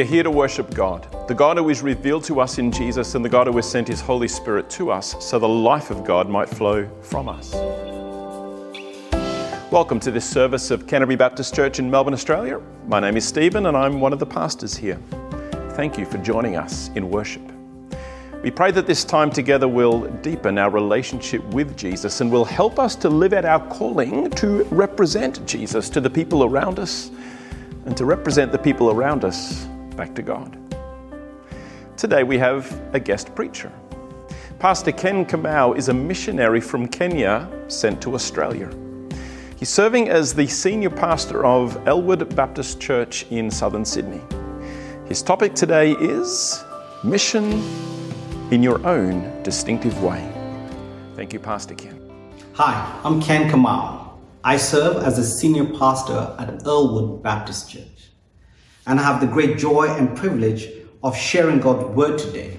We are here to worship God, the God who is revealed to us in Jesus and the God who has sent his Holy Spirit to us so the life of God might flow from us. Welcome to this service of Canterbury Baptist Church in Melbourne, Australia. My name is Stephen and I'm one of the pastors here. Thank you for joining us in worship. We pray that this time together will deepen our relationship with Jesus and will help us to live out our calling to represent Jesus to the people around us and to represent the people around us back to God. Today we have a guest preacher. Pastor Ken Kamau is a missionary from Kenya sent to Australia. He's serving as the senior pastor of Elwood Baptist Church in southern Sydney. His topic today is mission in your own distinctive way. Thank you, Pastor Ken. Hi, I'm Ken Kamau. I serve as a senior pastor at Elwood Baptist Church. And I have the great joy and privilege of sharing God's word today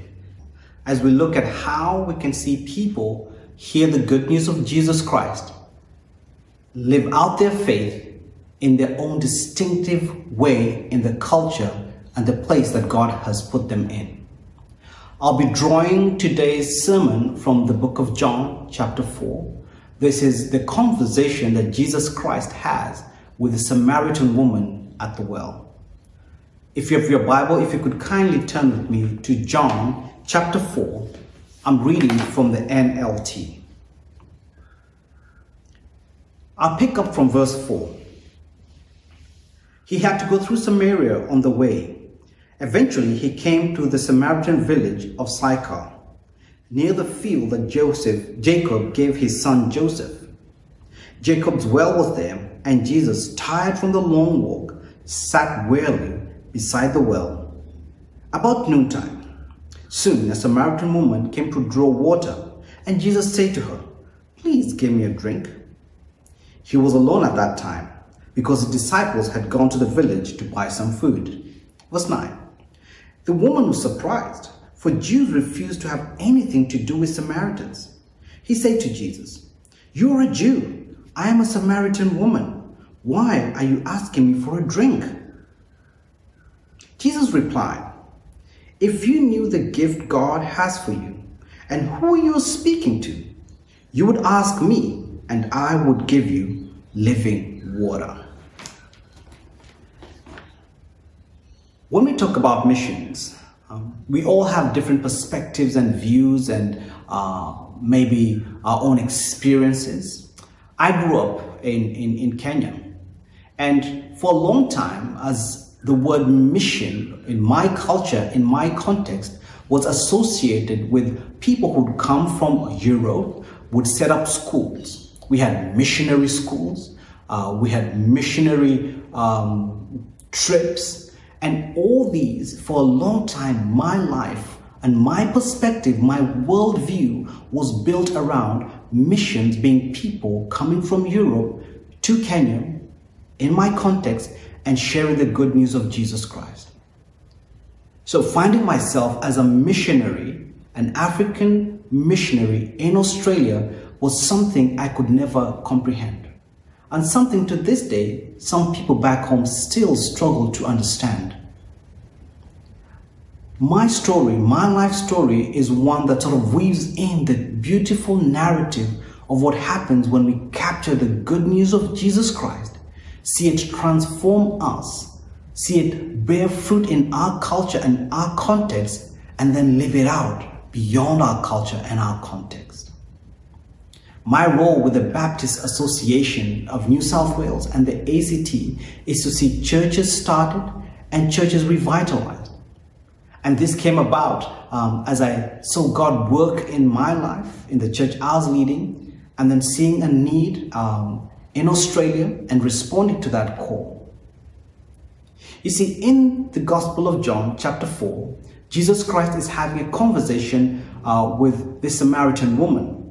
as we look at how we can see people hear the good news of Jesus Christ, live out their faith in their own distinctive way in the culture and the place that God has put them in. I'll be drawing today's sermon from the book of John, chapter 4. This is the conversation that Jesus Christ has with the Samaritan woman at the well. If you have your Bible, if you could kindly turn with me to John chapter 4, I'm reading from the NLT. I'll pick up from verse 4. He had to go through Samaria on the way Eventually, he came to the Samaritan village of Sychar, near the field that Joseph, Jacob gave his son Joseph. Jacob's well was there, and Jesus, tired from the long walk, sat wearily beside the well. About noontime, soon a Samaritan woman came to draw water, and Jesus said to her, Please give me a drink. He was alone at that time, because his disciples had gone to the village to buy some food. Verse 9 the woman was surprised, for Jews refused to have anything to do with Samaritans. He said to Jesus, You are a Jew. I am a Samaritan woman. Why are you asking me for a drink? Jesus replied, If you knew the gift God has for you and who you are speaking to, you would ask me, and I would give you living water. When we talk about missions, um, we all have different perspectives and views and uh, maybe our own experiences. I grew up in, in, in Kenya, and for a long time, as the word mission in my culture, in my context, was associated with people who'd come from Europe, would set up schools. We had missionary schools, uh, we had missionary um, trips, and all these, for a long time, my life and my perspective, my worldview was built around missions being people coming from Europe to Kenya, in my context, and sharing the good news of Jesus Christ. So, finding myself as a missionary, an African missionary in Australia, was something I could never comprehend and something to this day some people back home still struggle to understand. My story, my life story, is one that sort of weaves in the beautiful narrative of what happens when we capture the good news of Jesus Christ, see it transform us, see it bear fruit in our culture and our context, and then live it out beyond our culture and our context. My role with the Baptist Association of New South Wales and the ACT is to see churches started and churches revitalized. And this came about um, as I saw God work in my life, in the church I was leading, and then seeing a need um, in Australia and responding to that call. You see, in the Gospel of John, chapter 4, Jesus Christ is having a conversation uh, with this Samaritan woman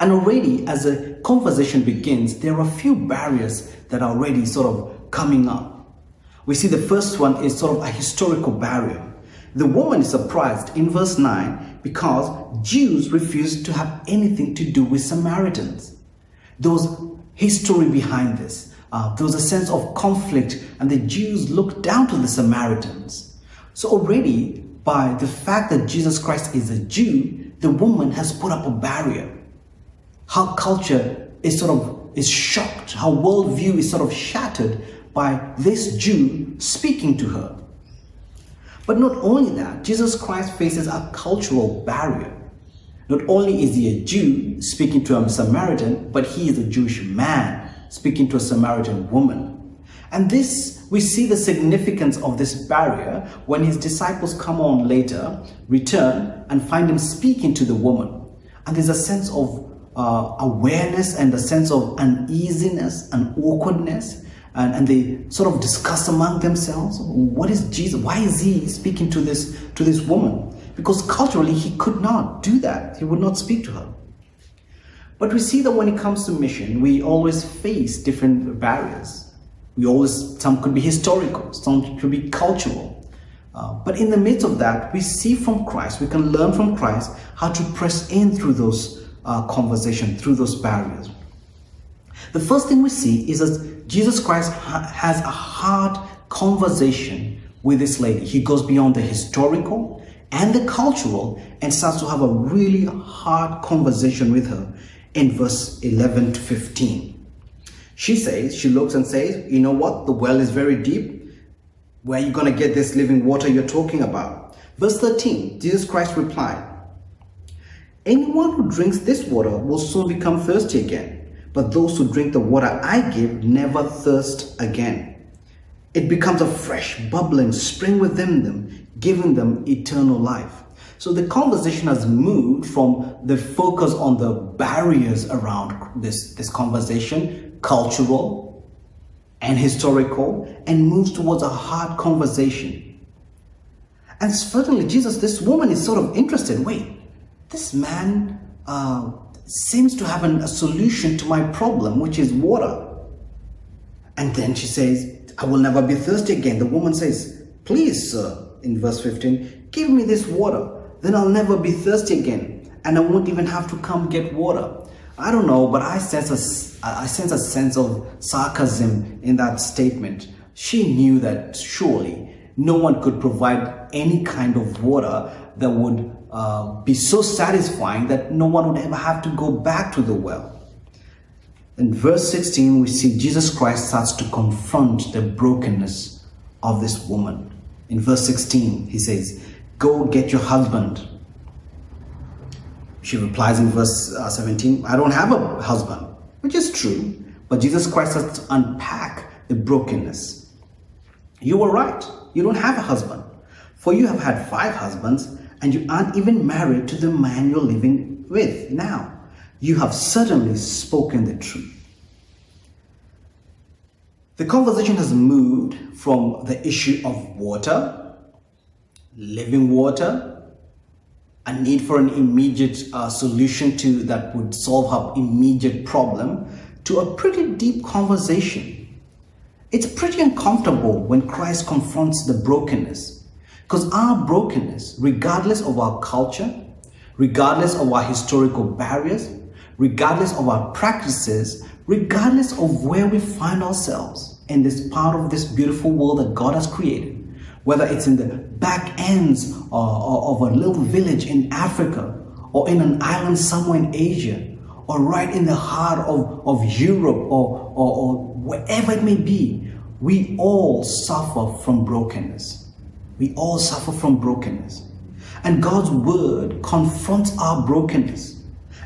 and already, as the conversation begins, there are a few barriers that are already sort of coming up. We see the first one is sort of a historical barrier. The woman is surprised in verse 9 because Jews refused to have anything to do with Samaritans. Was history behind this. Uh, there was a sense of conflict, and the Jews looked down to the Samaritans. So already, by the fact that Jesus Christ is a Jew, the woman has put up a barrier. Her culture is sort of is shocked. Her worldview is sort of shattered by this Jew speaking to her. But not only that, Jesus Christ faces a cultural barrier. Not only is he a Jew speaking to a Samaritan, but he is a Jewish man speaking to a Samaritan woman. And this, we see the significance of this barrier when his disciples come on later, return, and find him speaking to the woman. And there's a sense of uh, awareness and a sense of uneasiness and awkwardness. And, and they sort of discuss among themselves what is Jesus? Why is he speaking to this, to this woman? Because culturally, he could not do that. He would not speak to her. But we see that when it comes to mission, we always face different barriers. We always, some could be historical, some could be cultural. Uh, but in the midst of that, we see from Christ, we can learn from Christ how to press in through those uh, conversations, through those barriers. The first thing we see is that Jesus Christ ha- has a hard conversation with this lady. He goes beyond the historical and the cultural and starts to have a really hard conversation with her in verse 11 to 15. She says, she looks and says, You know what? The well is very deep. Where are you going to get this living water you're talking about? Verse 13, Jesus Christ replied, Anyone who drinks this water will soon become thirsty again, but those who drink the water I give never thirst again. It becomes a fresh, bubbling spring within them, giving them eternal life. So the conversation has moved from the focus on the barriers around this, this conversation, cultural and historical, and moves towards a hard conversation. And certainly, Jesus, this woman is sort of interested. Wait, this man uh, seems to have an, a solution to my problem, which is water. And then she says, I will never be thirsty again. The woman says, Please, sir, in verse 15, give me this water then I'll never be thirsty again and I won't even have to come get water. I don't know, but I sense a, I sense a sense of sarcasm in that statement. She knew that surely no one could provide any kind of water that would uh, be so satisfying that no one would ever have to go back to the well. In verse 16, we see Jesus Christ starts to confront the brokenness of this woman. In verse 16, he says, Go get your husband. She replies in verse uh, 17, I don't have a husband, which is true, but Jesus Christ has to unpack the brokenness. You were right, you don't have a husband, for you have had five husbands, and you aren't even married to the man you're living with now. You have certainly spoken the truth. The conversation has moved from the issue of water living water, a need for an immediate uh, solution to that would solve her immediate problem, to a pretty deep conversation. It's pretty uncomfortable when Christ confronts the brokenness, because our brokenness, regardless of our culture, regardless of our historical barriers, regardless of our practices, regardless of where we find ourselves in this part of this beautiful world that God has created, whether it's in the back ends of a little village in Africa or in an island somewhere in Asia or right in the heart of, of Europe or, or, or wherever it may be, we all suffer from brokenness. We all suffer from brokenness. And God's word confronts our brokenness.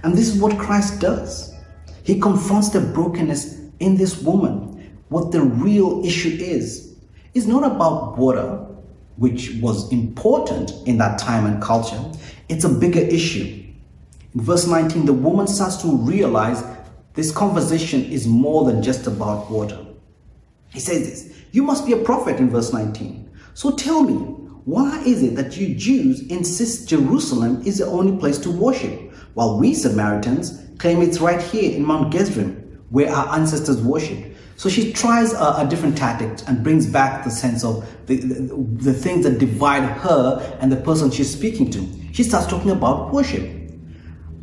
And this is what Christ does. He confronts the brokenness in this woman. What the real issue is. It's not about water, which was important in that time and culture, it's a bigger issue. In verse 19, the woman starts to realize this conversation is more than just about water. He says this You must be a prophet in verse 19. So tell me, why is it that you Jews insist Jerusalem is the only place to worship, while we Samaritans claim it's right here in Mount Gerizim, where our ancestors worshipped? So she tries a, a, different tactic and brings back the sense of the, the, the things that divide her and the person she's speaking to. She starts talking about worship.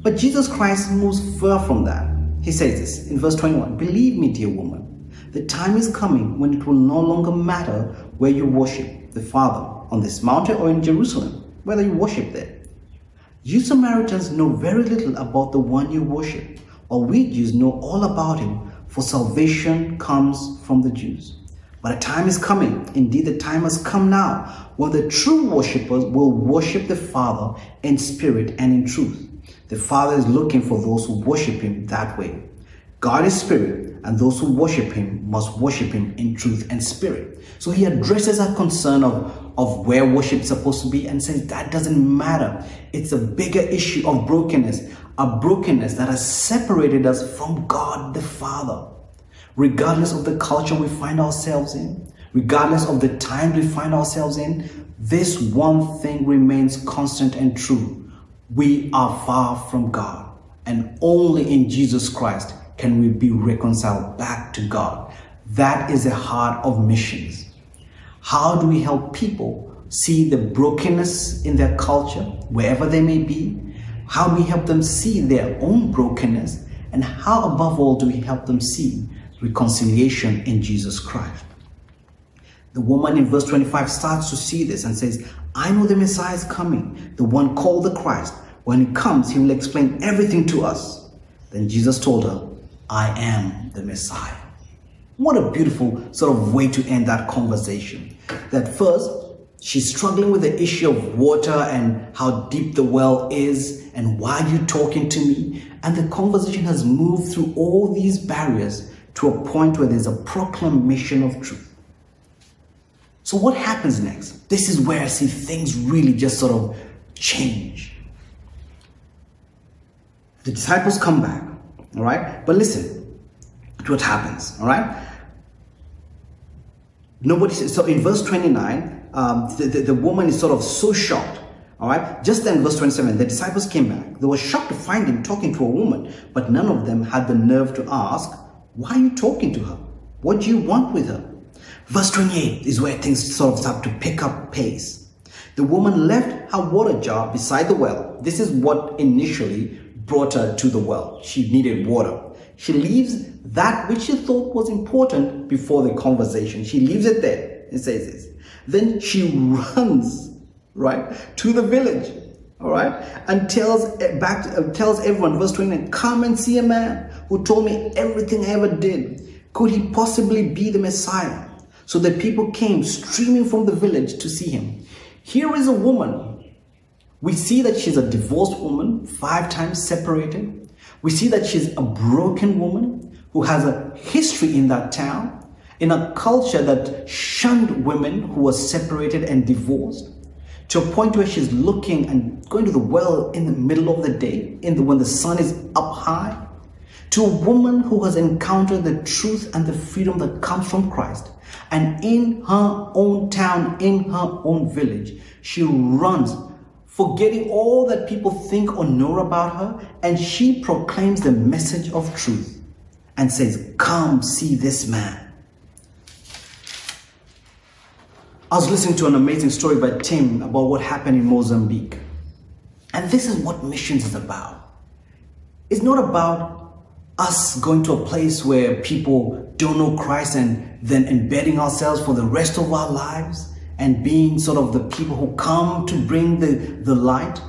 But Jesus Christ moves far from that. He says this in verse 21 Believe me, dear woman, the time is coming when it will no longer matter where you worship. The Father on this mountain or in Jerusalem, whether you worship there. You Samaritans know very little about the one you worship, while we Jews know all about him, for salvation comes from the Jews. But a time is coming, indeed, the time has come now, when the true worshippers will worship the Father in spirit and in truth. The Father is looking for those who worship him that way. God is spirit, and those who worship him must worship him in truth and spirit. So he addresses our concern of, of where worship is supposed to be and says that doesn't matter. It's a bigger issue of brokenness, a brokenness that has separated us from God the Father regardless of the culture we find ourselves in, regardless of the time we find ourselves in, this one thing remains constant and true. We are far from God, and only in Jesus Christ can we be reconciled back to God. That is the heart of missions. How do we help people see the brokenness in their culture, wherever they may be? How do we help them see their own brokenness? And how, above all, do we help them see reconciliation in Jesus Christ. The woman in verse 25 starts to see this and says, I know the Messiah is coming, the one called the Christ. When he comes, he will explain everything to us. Then Jesus told her, I am the Messiah. What a beautiful sort of way to end that conversation. That first, she's struggling with the issue of water and how deep the well is and why are you talking to me? And the conversation has moved through all these barriers to a point where there's a proclamation of truth. So, what happens next? This is where I see things really just sort of change. The disciples come back, all right? But listen to what happens, all right? Nobody says, so in verse 29, um, the, the, the woman is sort of so shocked all right. Just then, verse 27, the disciples came back. They were shocked to find him talking to a woman, but none of them had the nerve to ask, why are you talking to her? What do you want with her? Verse 28 is where things sort of start to pick up pace. The woman left her water jar beside the well. This is what initially brought her to the well. She needed water. She leaves that which she thought was important before the conversation. She leaves it there. It says this. Then she runs, right, to the village all right, and tells back uh, tells everyone, verse 29, come and see a man who told me everything I ever did. Could he possibly be the Messiah? So the people came streaming from the village to see him. Here is a woman. We see that she's a divorced woman, five times separated. We see that she's a broken woman who has a history in that town, in a culture that shunned women who were separated and divorced to a point where she's looking and going to the well in the middle of the day, in the, when the sun is up high, to a woman who has encountered the truth and the freedom that comes from Christ. And in her own town, in her own village, she runs, forgetting all that people think or know about her, and she proclaims the message of truth and says, Come see this man. I was listening to an amazing story by Tim about what happened in Mozambique. And this is what missions is about. It's not about us going to a place where people don't know Christ and then embedding ourselves for the rest of our lives and being sort of the people who come to bring the, the light.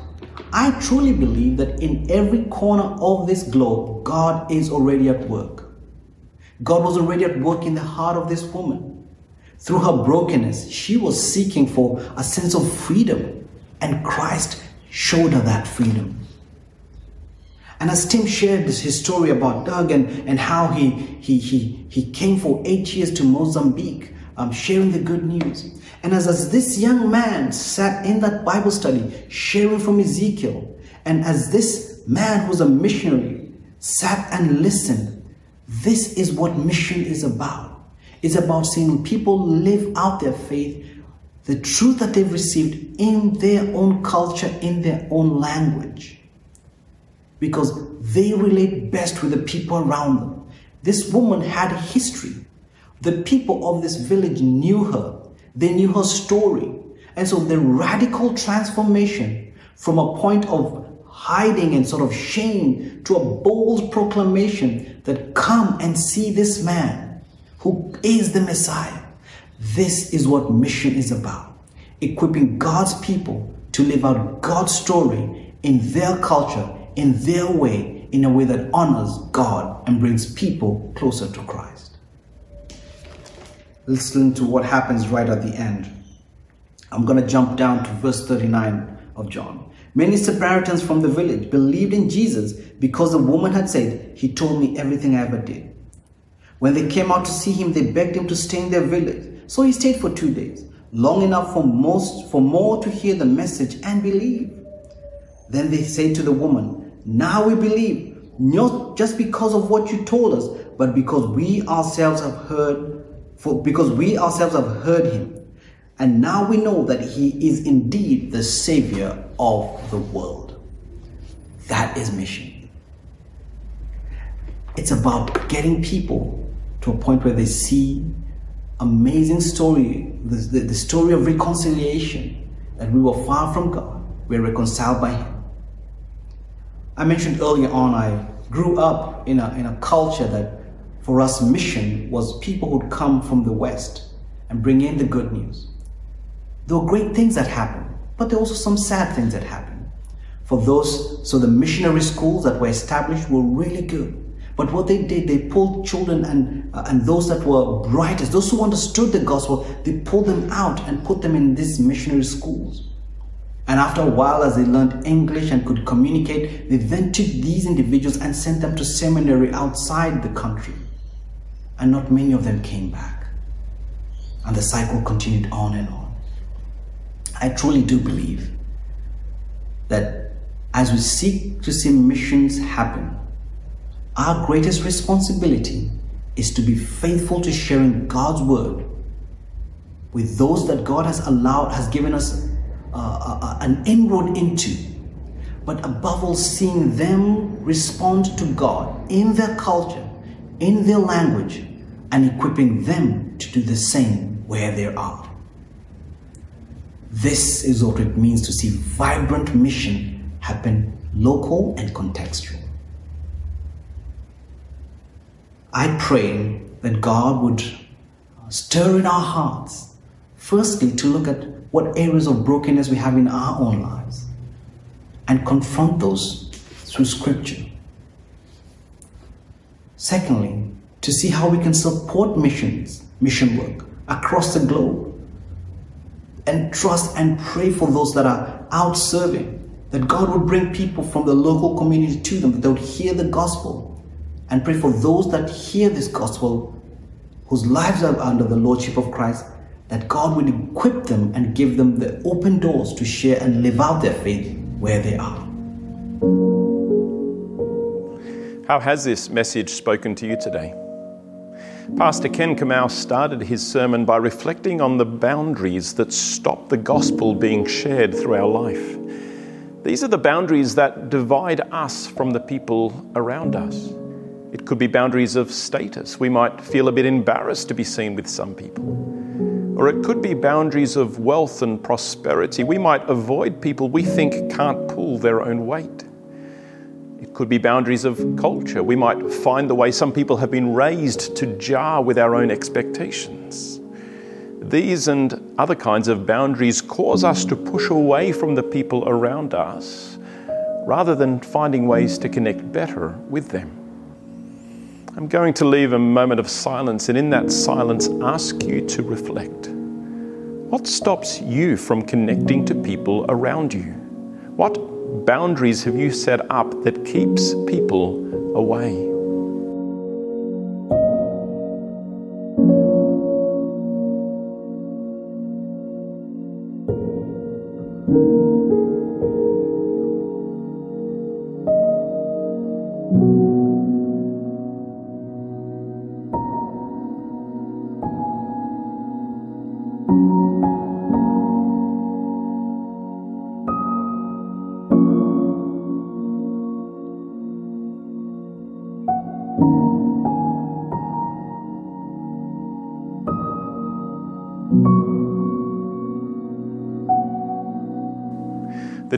I truly believe that in every corner of this globe, God is already at work. God was already at work in the heart of this woman. Through her brokenness, she was seeking for a sense of freedom, and Christ showed her that freedom. And as Tim shared this, his story about Doug and, and how he, he, he, he came for eight years to Mozambique, um, sharing the good news. And as, as this young man sat in that Bible study, sharing from Ezekiel, and as this man who's a missionary sat and listened, this is what mission is about. It's about seeing people live out their faith, the truth that they've received in their own culture, in their own language. Because they relate best with the people around them. This woman had history. The people of this village knew her, they knew her story. And so the radical transformation from a point of hiding and sort of shame to a bold proclamation that come and see this man who is the Messiah. This is what mission is about. equipping God's people to live out God's story in their culture, in their way, in a way that honors God and brings people closer to Christ. Listen to what happens right at the end. I'm going to jump down to verse 39 of John. Many Samaritans from the village believed in Jesus because the woman had said, He told me everything I ever did. When they came out to see him, they begged him to stay in their village. So he stayed for two days, long enough for most for more to hear the message and believe. Then they said to the woman, Now we believe, not just because of what you told us, but because we ourselves have heard, for because we ourselves have heard him. And now we know that he is indeed the savior of the world. That is mission. It's about getting people to a point where they see amazing story, the, the, the story of reconciliation, that we were far from God, we are reconciled by Him. I mentioned earlier on, I grew up in a, in a culture that for us, mission was people who'd come from the West and bring in the good news. There were great things that happened, but there were also some sad things that happened. For those, so the missionary schools that were established were really good. But what they did, they pulled children and, uh, and those that were brightest, those who understood the gospel, they pulled them out and put them in these missionary schools. And after a while, as they learned English and could communicate, they then took these individuals and sent them to seminary outside the country. And not many of them came back. And the cycle continued on and on. I truly do believe that as we seek to see missions happen, our greatest responsibility is to be faithful to sharing God's word with those that God has allowed, has given us uh, uh, uh, an inroad into. But above all, seeing them respond to God in their culture, in their language, and equipping them to do the same where they are. This is what it means to see vibrant mission happen local and contextual. I pray that God would uh, stir in our hearts, firstly, to look at what areas of brokenness we have in our own lives and confront those through Scripture. Secondly, to see how we can support missions, mission work across the globe and trust and pray for those that are out serving, that God would bring people from the local community to them, that they would hear the gospel and pray for those that hear this gospel, whose lives are under the lordship of Christ, that God would equip them and give them the open doors to share and live out their faith where they are. How has this message spoken to you today? Pastor Ken Kamau started his sermon by reflecting on the boundaries that stop the gospel being shared through our life. These are the boundaries that divide us from the people around us. It could be boundaries of status. We might feel a bit embarrassed to be seen with some people. Or it could be boundaries of wealth and prosperity. We might avoid people we think can't pull their own weight. Could be boundaries of culture. We might find the way some people have been raised to jar with our own expectations. These and other kinds of boundaries cause us to push away from the people around us rather than finding ways to connect better with them. I'm going to leave a moment of silence and in that silence ask you to reflect. What stops you from connecting to people around you? What boundaries have you set up that keeps people away?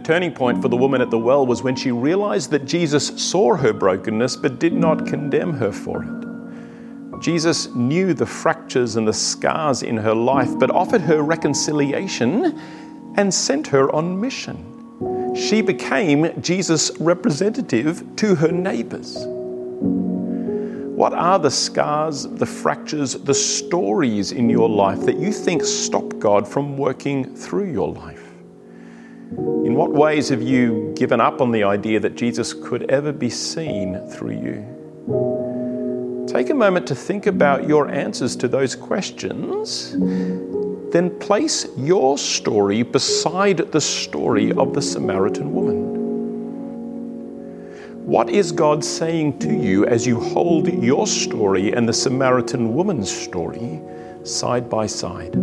Turning point for the woman at the well was when she realized that Jesus saw her brokenness but did not condemn her for it. Jesus knew the fractures and the scars in her life, but offered her reconciliation and sent her on mission. She became Jesus' representative to her neighbors. What are the scars, the fractures, the stories in your life that you think stop God from working through your life? In what ways have you given up on the idea that Jesus could ever be seen through you? Take a moment to think about your answers to those questions. Then place your story beside the story of the Samaritan woman. What is God saying to you as you hold your story and the Samaritan woman's story side by side?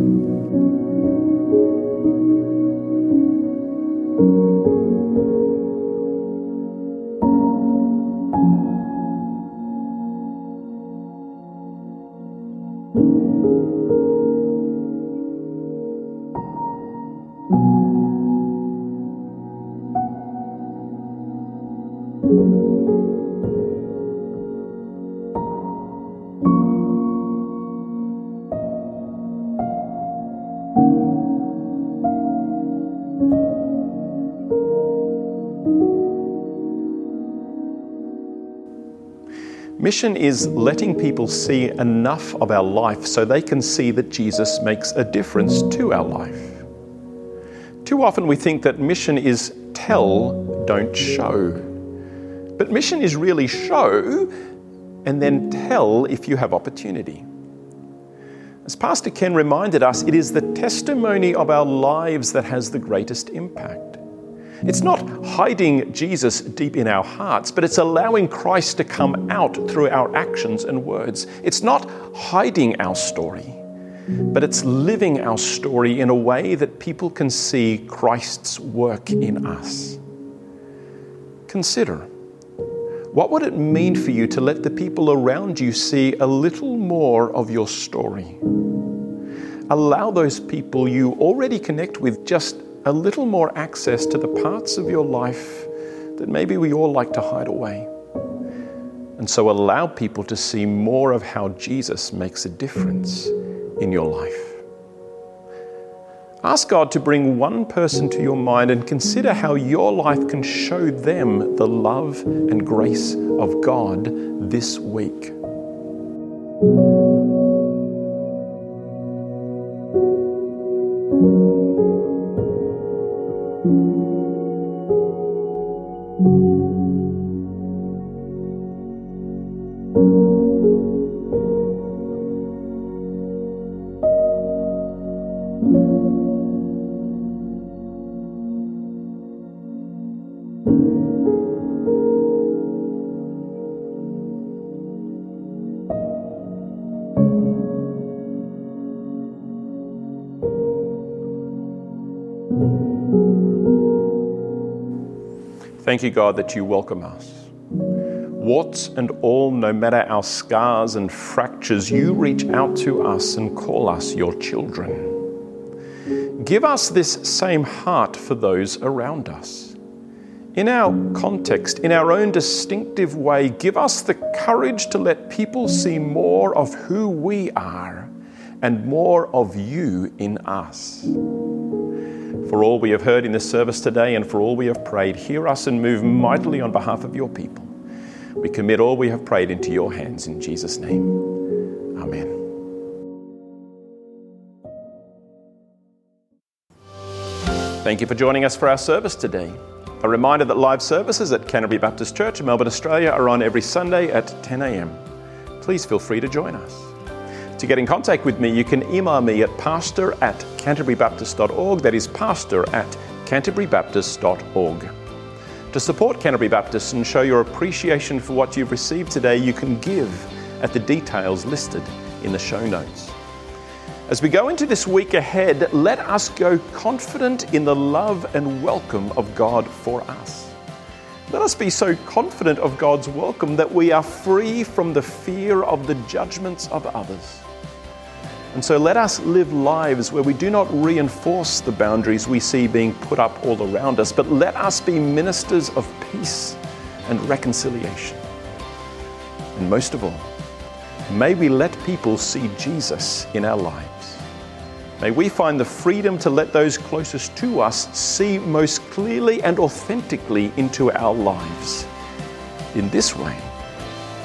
Mission is letting people see enough of our life so they can see that Jesus makes a difference to our life. Too often we think that mission is tell, don't show. But mission is really show and then tell if you have opportunity. As Pastor Ken reminded us, it is the testimony of our lives that has the greatest impact. It's not hiding Jesus deep in our hearts, but it's allowing Christ to come out through our actions and words. It's not hiding our story, but it's living our story in a way that people can see Christ's work in us. Consider what would it mean for you to let the people around you see a little more of your story? Allow those people you already connect with just a little more access to the parts of your life that maybe we all like to hide away. And so allow people to see more of how Jesus makes a difference in your life. Ask God to bring one person to your mind and consider how your life can show them the love and grace of God this week. Thank you, God, that you welcome us. Warts and all, no matter our scars and fractures, you reach out to us and call us your children. Give us this same heart for those around us. In our context, in our own distinctive way, give us the courage to let people see more of who we are and more of you in us. For all we have heard in this service today and for all we have prayed, hear us and move mightily on behalf of your people. We commit all we have prayed into your hands in Jesus' name. Amen. Thank you for joining us for our service today. A reminder that live services at Canterbury Baptist Church in Melbourne, Australia are on every Sunday at 10 a.m. Please feel free to join us. To get in contact with me, you can email me at pastor at canterburybaptist.org. That is pastor at canterburybaptist.org. To support Canterbury Baptist and show your appreciation for what you've received today, you can give at the details listed in the show notes. As we go into this week ahead, let us go confident in the love and welcome of God for us. Let us be so confident of God's welcome that we are free from the fear of the judgments of others. And so let us live lives where we do not reinforce the boundaries we see being put up all around us, but let us be ministers of peace and reconciliation. And most of all, may we let people see Jesus in our lives. May we find the freedom to let those closest to us see most clearly and authentically into our lives. In this way,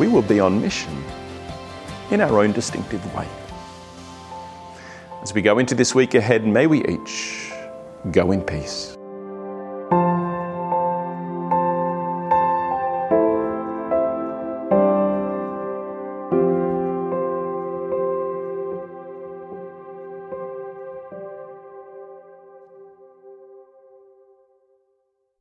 we will be on mission in our own distinctive way. As we go into this week ahead, may we each go in peace.